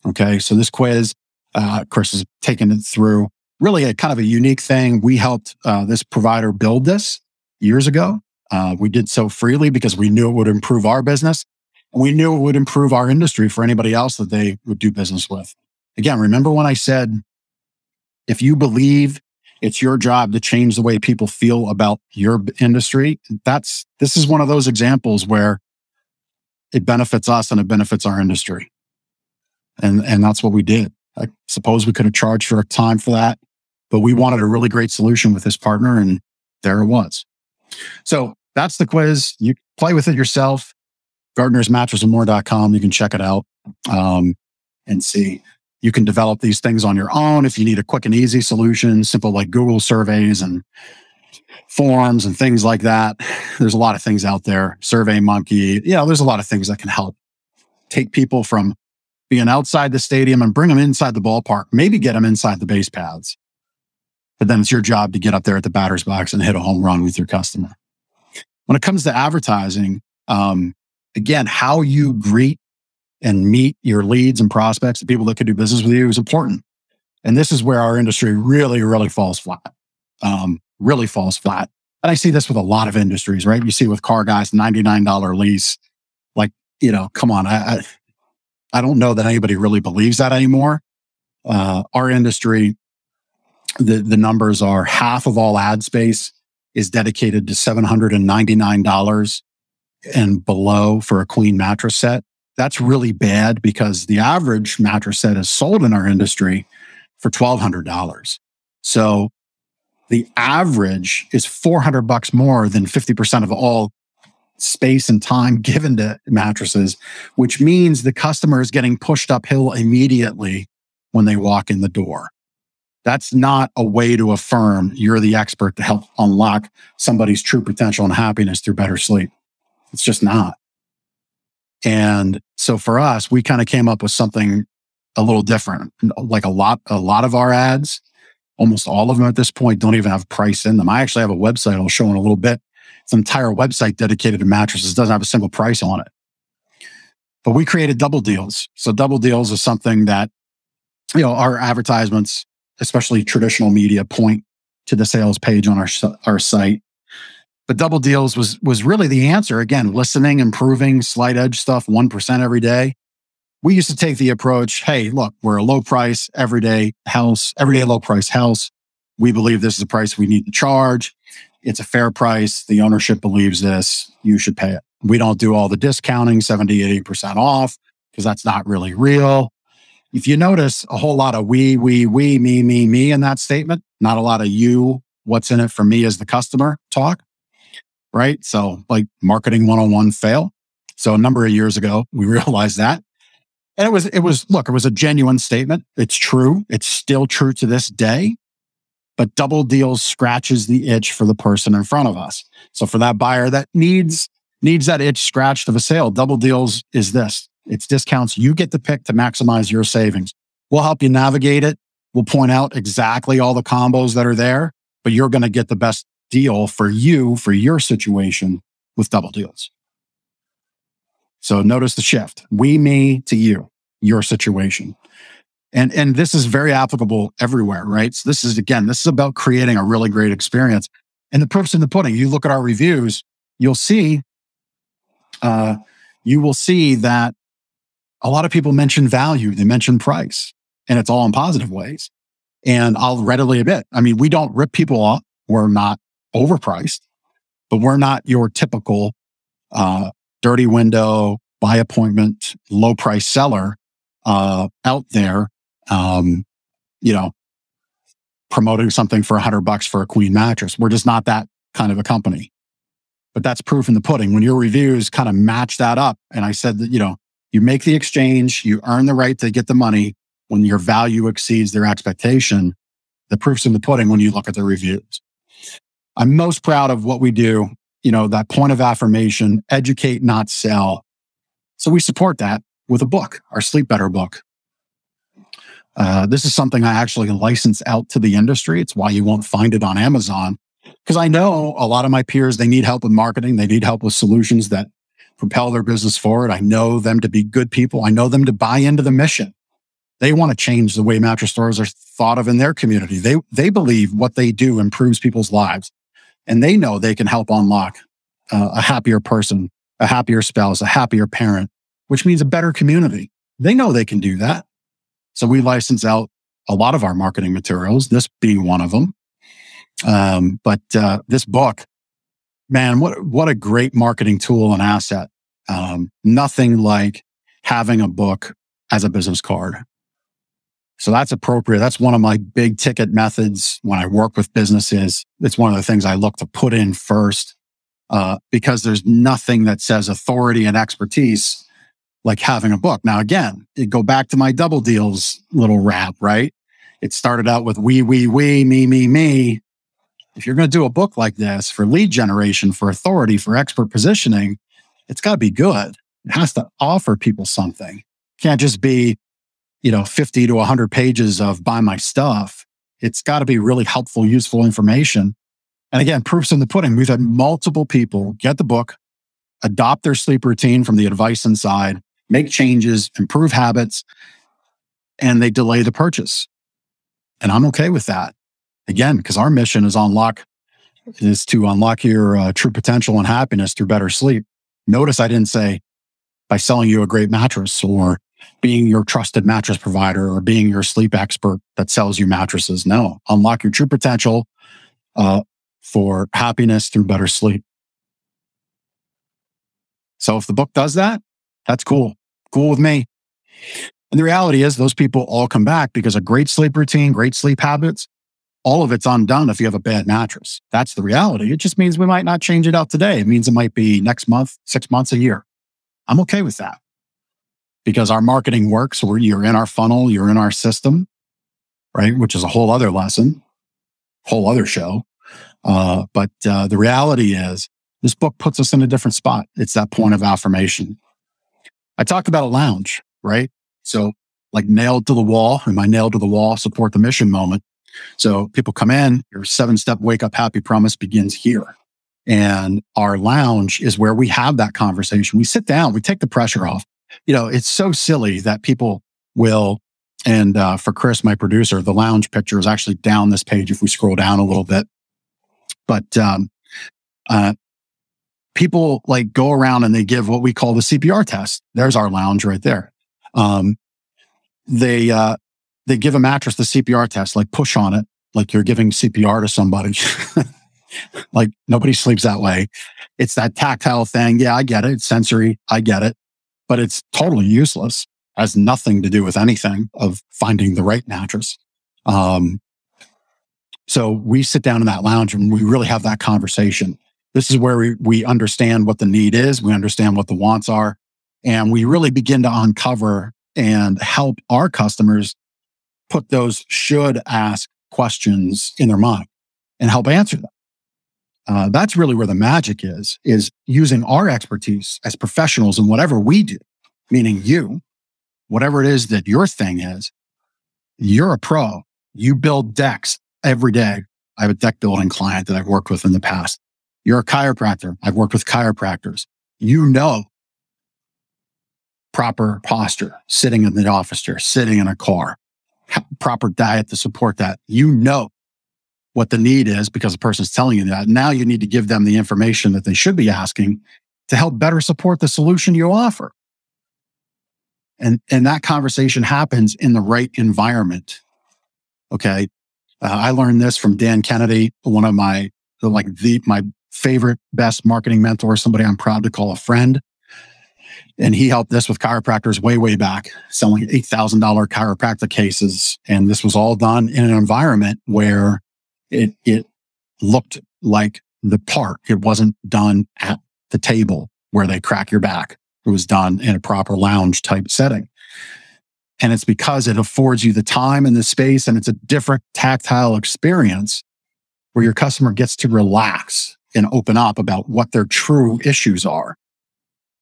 Okay. So this quiz, uh, Chris has taken it through really a kind of a unique thing. We helped uh, this provider build this years ago. Uh, we did so freely because we knew it would improve our business we knew it would improve our industry for anybody else that they would do business with. Again, remember when I said, if you believe it's your job to change the way people feel about your industry, that's, this is one of those examples where it benefits us and it benefits our industry. And, and that's what we did. I suppose we could have charged for time for that, but we wanted a really great solution with this partner and there it was. So that's the quiz. You play with it yourself. GardnersMattressandMore.com. You can check it out um, and see. You can develop these things on your own if you need a quick and easy solution, simple like Google surveys and forms and things like that. There's a lot of things out there. Survey Monkey. Yeah, there's a lot of things that can help take people from being outside the stadium and bring them inside the ballpark, maybe get them inside the base paths. But then it's your job to get up there at the batter's box and hit a home run with your customer. When it comes to advertising, um, again, how you greet and meet your leads and prospects, the people that could do business with you is important. And this is where our industry really, really falls flat. Um, really falls flat. And I see this with a lot of industries, right? You see with car guys, $99 lease. Like, you know, come on. I, I, I don't know that anybody really believes that anymore. Uh, our industry, the, the numbers are half of all ad space is dedicated to $799 and below for a queen mattress set. That's really bad because the average mattress set is sold in our industry for $1,200. So the average is 400 bucks more than 50% of all space and time given to mattresses, which means the customer is getting pushed uphill immediately when they walk in the door. That's not a way to affirm you're the expert to help unlock somebody's true potential and happiness through better sleep. It's just not. And so for us, we kind of came up with something a little different. Like a lot, a lot of our ads, almost all of them at this point don't even have price in them. I actually have a website I'll show in a little bit. It's an entire website dedicated to mattresses, doesn't have a single price on it. But we created double deals. So double deals is something that, you know, our advertisements, especially traditional media, point to the sales page on our, our site but double deals was was really the answer. Again, listening, improving, slight edge stuff, 1% every day. We used to take the approach, hey, look, we're a low price, everyday house, everyday low price house. We believe this is the price we need to charge. It's a fair price. The ownership believes this. You should pay it. We don't do all the discounting, 70, 80% off, because that's not really real. If you notice a whole lot of we, we, we, me, me, me in that statement, not a lot of you, what's in it for me as the customer talk right? So like marketing 101 fail. So a number of years ago, we realized that. And it was, it was, look, it was a genuine statement. It's true. It's still true to this day. But double deals scratches the itch for the person in front of us. So for that buyer that needs, needs that itch scratched of a sale, double deals is this. It's discounts. You get the pick to maximize your savings. We'll help you navigate it. We'll point out exactly all the combos that are there, but you're going to get the best deal for you, for your situation with double deals. So notice the shift. We, me to you, your situation. And, and this is very applicable everywhere, right? So this is, again, this is about creating a really great experience. And the proof's in the pudding. You look at our reviews, you'll see, uh, you will see that a lot of people mention value. They mention price and it's all in positive ways. And I'll readily admit, I mean, we don't rip people off. We're not overpriced, but we're not your typical uh, dirty window, by appointment, low price seller uh, out there, um, you know, promoting something for a hundred bucks for a queen mattress. We're just not that kind of a company. But that's proof in the pudding. When your reviews kind of match that up, and I said that, you know, you make the exchange, you earn the right to get the money when your value exceeds their expectation. The proof's in the pudding when you look at the reviews. I'm most proud of what we do. You know, that point of affirmation, educate, not sell. So we support that with a book, our Sleep Better book. Uh, this is something I actually license out to the industry. It's why you won't find it on Amazon because I know a lot of my peers, they need help with marketing. They need help with solutions that propel their business forward. I know them to be good people. I know them to buy into the mission. They want to change the way mattress stores are thought of in their community. They, they believe what they do improves people's lives and they know they can help unlock uh, a happier person, a happier spouse, a happier parent, which means a better community. They know they can do that. So we license out a lot of our marketing materials, this being one of them. Um, but uh, this book, man, what what a great marketing tool and asset. Um, nothing like having a book as a business card. So that's appropriate. That's one of my big ticket methods when I work with businesses. It's one of the things I look to put in first uh, because there's nothing that says authority and expertise like having a book. Now, again, go back to my double deals little rap, right? It started out with we, we, we, me, me, me. If you're going to do a book like this for lead generation, for authority, for expert positioning, it's got to be good. It has to offer people something. Can't just be, you know, 50 to 100 pages of buy my stuff. It's got to be really helpful, useful information. And again, proofs in the pudding. We've had multiple people get the book, adopt their sleep routine from the advice inside, make changes, improve habits, and they delay the purchase. And I'm okay with that. Again, because our mission is unlock is to unlock your uh, true potential and happiness through better sleep. Notice I didn't say by selling you a great mattress or being your trusted mattress provider or being your sleep expert that sells you mattresses. No, unlock your true potential uh, for happiness through better sleep. So if the book does that, that's cool. Cool with me. And the reality is, those people all come back because a great sleep routine, great sleep habits, all of it's undone if you have a bad mattress. That's the reality. It just means we might not change it out today. It means it might be next month, six months, a year. I'm okay with that because our marketing works. Where you're in our funnel, you're in our system, right? Which is a whole other lesson, whole other show. Uh, but uh, the reality is, this book puts us in a different spot. It's that point of affirmation. I talked about a lounge, right? So like nailed to the wall and my nailed to the wall support the mission moment. So people come in, your seven step wake up happy promise begins here. And our lounge is where we have that conversation. We sit down, we take the pressure off. You know, it's so silly that people will, and uh, for Chris, my producer, the lounge picture is actually down this page if we scroll down a little bit. But um, uh, people like go around and they give what we call the CPR test. There's our lounge right there. Um, they uh, they give a mattress the CPR test, like push on it, like you're giving CPR to somebody. like nobody sleeps that way. It's that tactile thing. Yeah, I get it. It's sensory. I get it, but it's totally useless. Has nothing to do with anything of finding the right mattress. Um, so we sit down in that lounge and we really have that conversation. This is where we, we understand what the need is. We understand what the wants are. And we really begin to uncover and help our customers put those should ask questions in their mind and help answer them. Uh, that's really where the magic is, is using our expertise as professionals in whatever we do, meaning you, whatever it is that your thing is, you're a pro. You build decks every day. I have a deck building client that I've worked with in the past. You're a chiropractor. I've worked with chiropractors. You know proper posture, sitting in the office chair, sitting in a car, proper diet to support that. You know what the need is because the person's telling you that. Now you need to give them the information that they should be asking to help better support the solution you offer. And, and that conversation happens in the right environment. Okay. Uh, I learned this from Dan Kennedy, one of my, like the, my favorite, best marketing mentor, somebody I'm proud to call a friend. And he helped this with chiropractors way, way back, selling $8,000 chiropractic cases. And this was all done in an environment where it, it looked like the part. It wasn't done at the table where they crack your back. It was done in a proper lounge type setting. And it's because it affords you the time and the space and it's a different tactile experience where your customer gets to relax and open up about what their true issues are.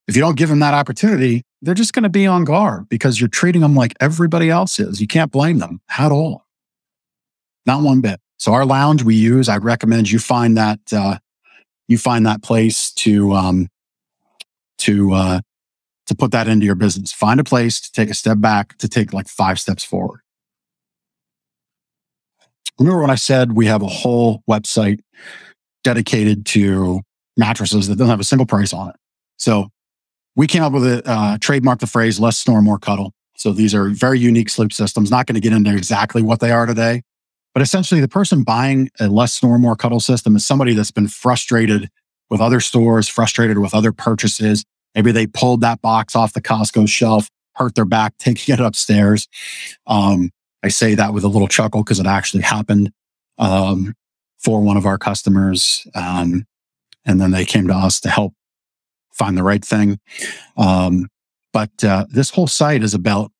If you don't give them that opportunity, they're just going to be on guard because you're treating them like everybody else is. You can't blame them at all. Not one bit. So our lounge we use, I recommend you find that, uh, you find that place to, um, to, uh, to put that into your business. Find a place to take a step back, to take like five steps forward. Remember when I said we have a whole website dedicated to mattresses that doesn't have a single price on it? So we came up with a uh, trademark the phrase less snore, more cuddle. So these are very unique sleep systems. Not going to get into exactly what they are today, but essentially the person buying a less snore, more cuddle system is somebody that's been frustrated with other stores, frustrated with other purchases, Maybe they pulled that box off the Costco shelf, hurt their back taking it upstairs. Um, I say that with a little chuckle because it actually happened um, for one of our customers. Um, and then they came to us to help find the right thing. Um, but uh, this whole site is about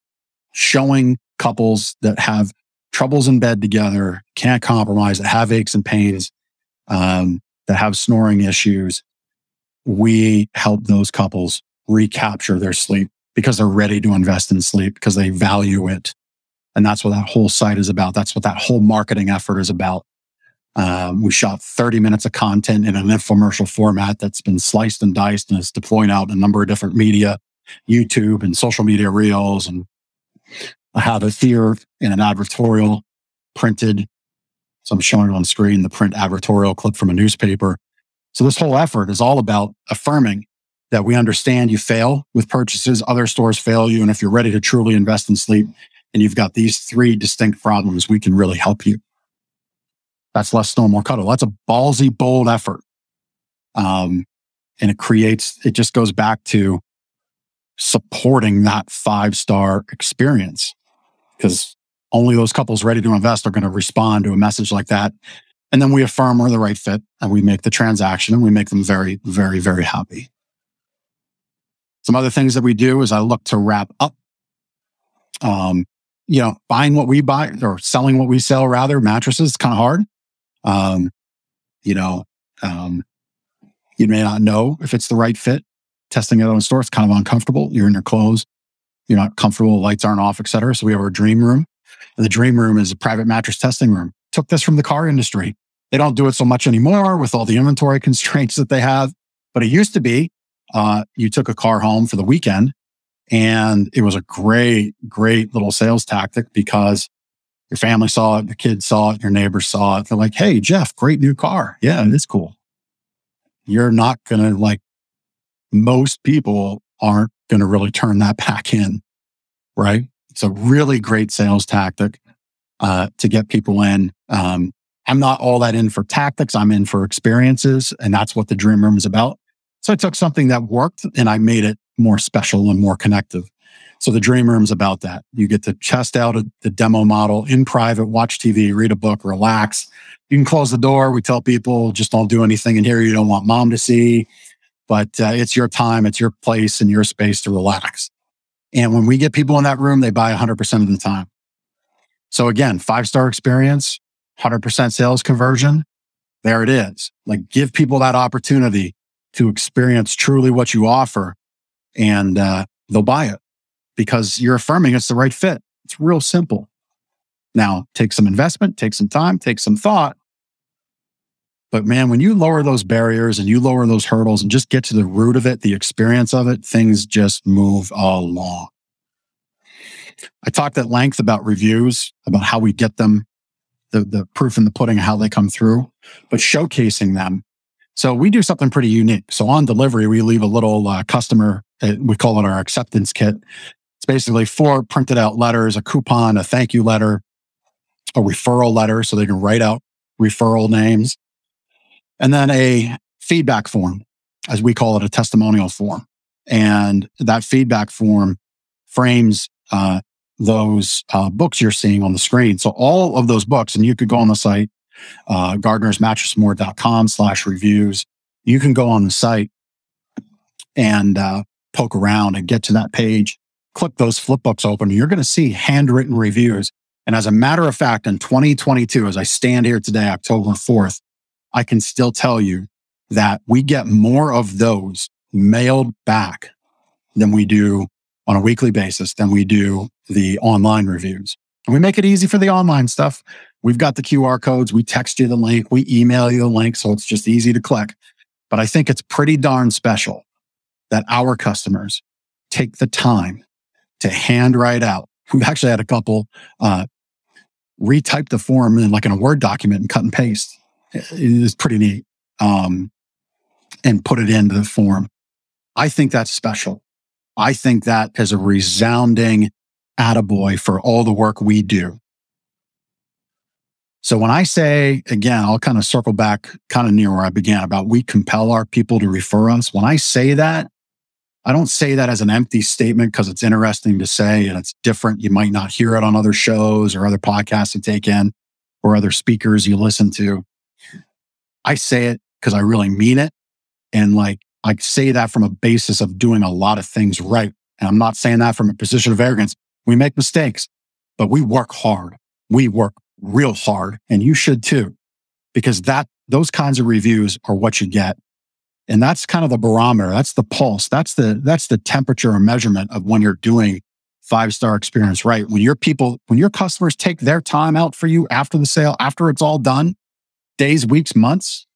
showing couples that have troubles in bed together, can't compromise, that have aches and pains, um, that have snoring issues, we help those couples recapture their sleep because they're ready to invest in sleep because they value it. And that's what that whole site is about. That's what that whole marketing effort is about. Um, we shot 30 minutes of content in an infomercial format that's been sliced and diced and is deploying out in a number of different media, YouTube and social media reels. And I have it here in an advertorial printed. So I'm showing it on screen, the print advertorial clip from a newspaper so this whole effort is all about affirming that we understand you fail with purchases, other stores fail you. And if you're ready to truly invest in sleep and you've got these three distinct problems, we can really help you. That's less snore, more cuddle. That's a ballsy, bold effort. Um, and it creates, it just goes back to supporting that five star experience because only those couples ready to invest are going to respond to a message like that and then we affirm we're the right fit and we make the transaction and we make them very, very, very happy. Some other things that we do is I look to wrap up, um, you know, buying what we buy or selling what we sell rather mattresses, kind of hard. Um, you know, um, you may not know if it's the right fit. Testing it on store, it's kind of uncomfortable. You're in your clothes. You're not comfortable. Lights aren't off, et cetera. So we have our dream room. And the dream room is a private mattress testing room took this from the car industry. They don't do it so much anymore with all the inventory constraints that they have. But it used to be uh, you took a car home for the weekend and it was a great, great little sales tactic because your family saw it, the kids saw it, your neighbors saw it. They're like, Hey, Jeff, great new car. Yeah, it is cool. You're not going to like, most people aren't going to really turn that back in. Right. It's a really great sales tactic uh, to get people in. Um, I'm not all that in for tactics. I'm in for experiences. And that's what the dream room is about. So I took something that worked and I made it more special and more connective. So the dream room is about that. You get to test out a, the demo model in private, watch TV, read a book, relax. You can close the door. We tell people just don't do anything in here you don't want mom to see, but uh, it's your time, it's your place and your space to relax. And when we get people in that room, they buy 100% of the time. So again, five star experience, 100% sales conversion. There it is. Like give people that opportunity to experience truly what you offer and uh, they'll buy it because you're affirming it's the right fit. It's real simple. Now, take some investment, take some time, take some thought. But man, when you lower those barriers and you lower those hurdles and just get to the root of it, the experience of it, things just move along. I talked at length about reviews, about how we get them, the, the proof in the pudding, how they come through, but showcasing them. So we do something pretty unique. So on delivery, we leave a little uh, customer, uh, we call it our acceptance kit. Basically four printed out letters, a coupon, a thank you letter, a referral letter so they can write out referral names, and then a feedback form, as we call it, a testimonial form. And that feedback form frames uh, those uh, books you're seeing on the screen. So all of those books, and you could go on the site, uh, gardnersmattressmore.com slash reviews. You can go on the site and uh, poke around and get to that page, click those flip books open. You're going to see handwritten reviews. And as a matter of fact, in 2022, as I stand here today, October 4th, I can still tell you that we get more of those mailed back than we do on a weekly basis than we do the online reviews. And we make it easy for the online stuff. We've got the QR codes. We text you the link. We email you the link. So it's just easy to click. But I think it's pretty darn special that our customers take the time to handwrite out. We've actually had a couple uh, retype the form in like in a Word document and cut and paste. It is pretty neat. Um, and put it into the form. I think that's special. I think that is a resounding attaboy for all the work we do. So when I say, again, I'll kind of circle back kind of near where I began about we compel our people to refer us. When I say that, I don't say that as an empty statement because it's interesting to say and it's different. You might not hear it on other shows or other podcasts to take in or other speakers you listen to. I say it because I really mean it. And like, I say that from a basis of doing a lot of things right. And I'm not saying that from a position of arrogance. We make mistakes, but we work hard. We work real hard and you should too, because that, those kinds of reviews are what you get and that's kind of the barometer. That's the pulse. That's the, that's the temperature or measurement of when you're doing five star experience right. When your people, when your customers take their time out for you after the sale, after it's all done, days, weeks, months,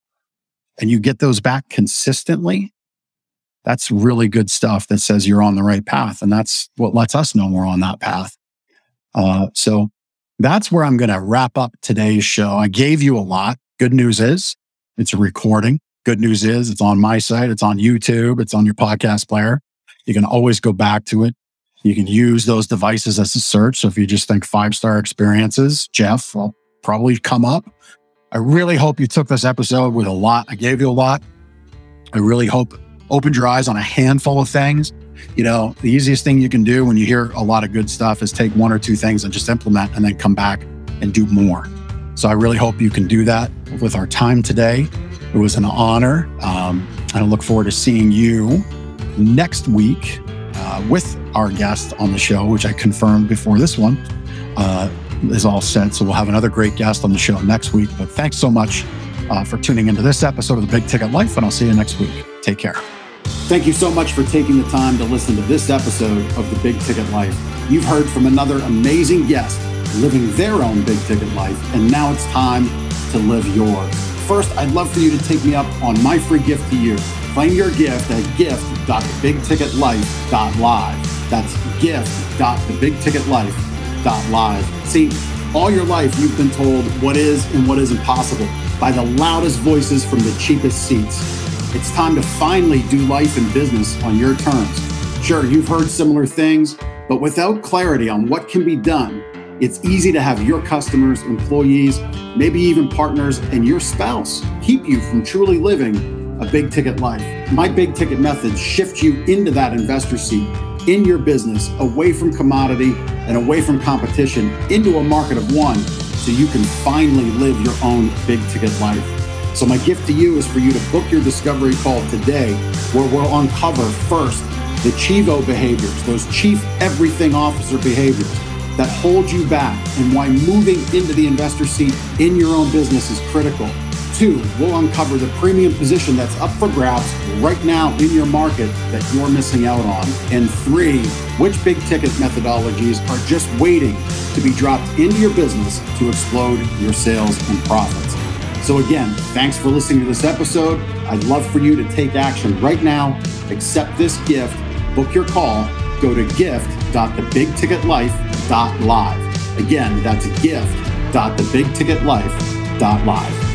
and you get those back consistently, that's really good stuff that says you're on the right path. And that's what lets us know we're on that path. Uh, so that's where I'm going to wrap up today's show. I gave you a lot. Good news is it's a recording. Good news is it's on my site, it's on YouTube, it's on your podcast player. You can always go back to it. You can use those devices as a search. So if you just think five star experiences, Jeff will probably come up. I really hope you took this episode with a lot. I gave you a lot. I really hope opened your eyes on a handful of things. You know, the easiest thing you can do when you hear a lot of good stuff is take one or two things and just implement and then come back and do more. So I really hope you can do that with our time today. It was an honor. Um, I look forward to seeing you next week uh, with our guest on the show, which I confirmed before this one uh, is all set. So we'll have another great guest on the show next week. But thanks so much uh, for tuning into this episode of the Big Ticket Life, and I'll see you next week. Take care. Thank you so much for taking the time to listen to this episode of the Big Ticket Life. You've heard from another amazing guest living their own big ticket life, and now it's time to live yours. First, I'd love for you to take me up on my free gift to you. Claim your gift at gift.thebigticketlife.live. That's gift.thebigticketlife.live. See, all your life you've been told what is and what isn't possible by the loudest voices from the cheapest seats. It's time to finally do life and business on your terms. Sure, you've heard similar things, but without clarity on what can be done, it's easy to have your customers, employees, maybe even partners, and your spouse keep you from truly living a big ticket life. My big ticket methods shift you into that investor seat in your business, away from commodity and away from competition, into a market of one, so you can finally live your own big ticket life. So, my gift to you is for you to book your discovery call today, where we'll uncover first the Chivo behaviors, those chief everything officer behaviors that hold you back and why moving into the investor seat in your own business is critical. Two, we'll uncover the premium position that's up for grabs right now in your market that you're missing out on. And three, which big ticket methodologies are just waiting to be dropped into your business to explode your sales and profits. So, again, thanks for listening to this episode. I'd love for you to take action right now, accept this gift, book your call, go to gift.thebigticketlife.live. Again, that's gift.thebigticketlife.live.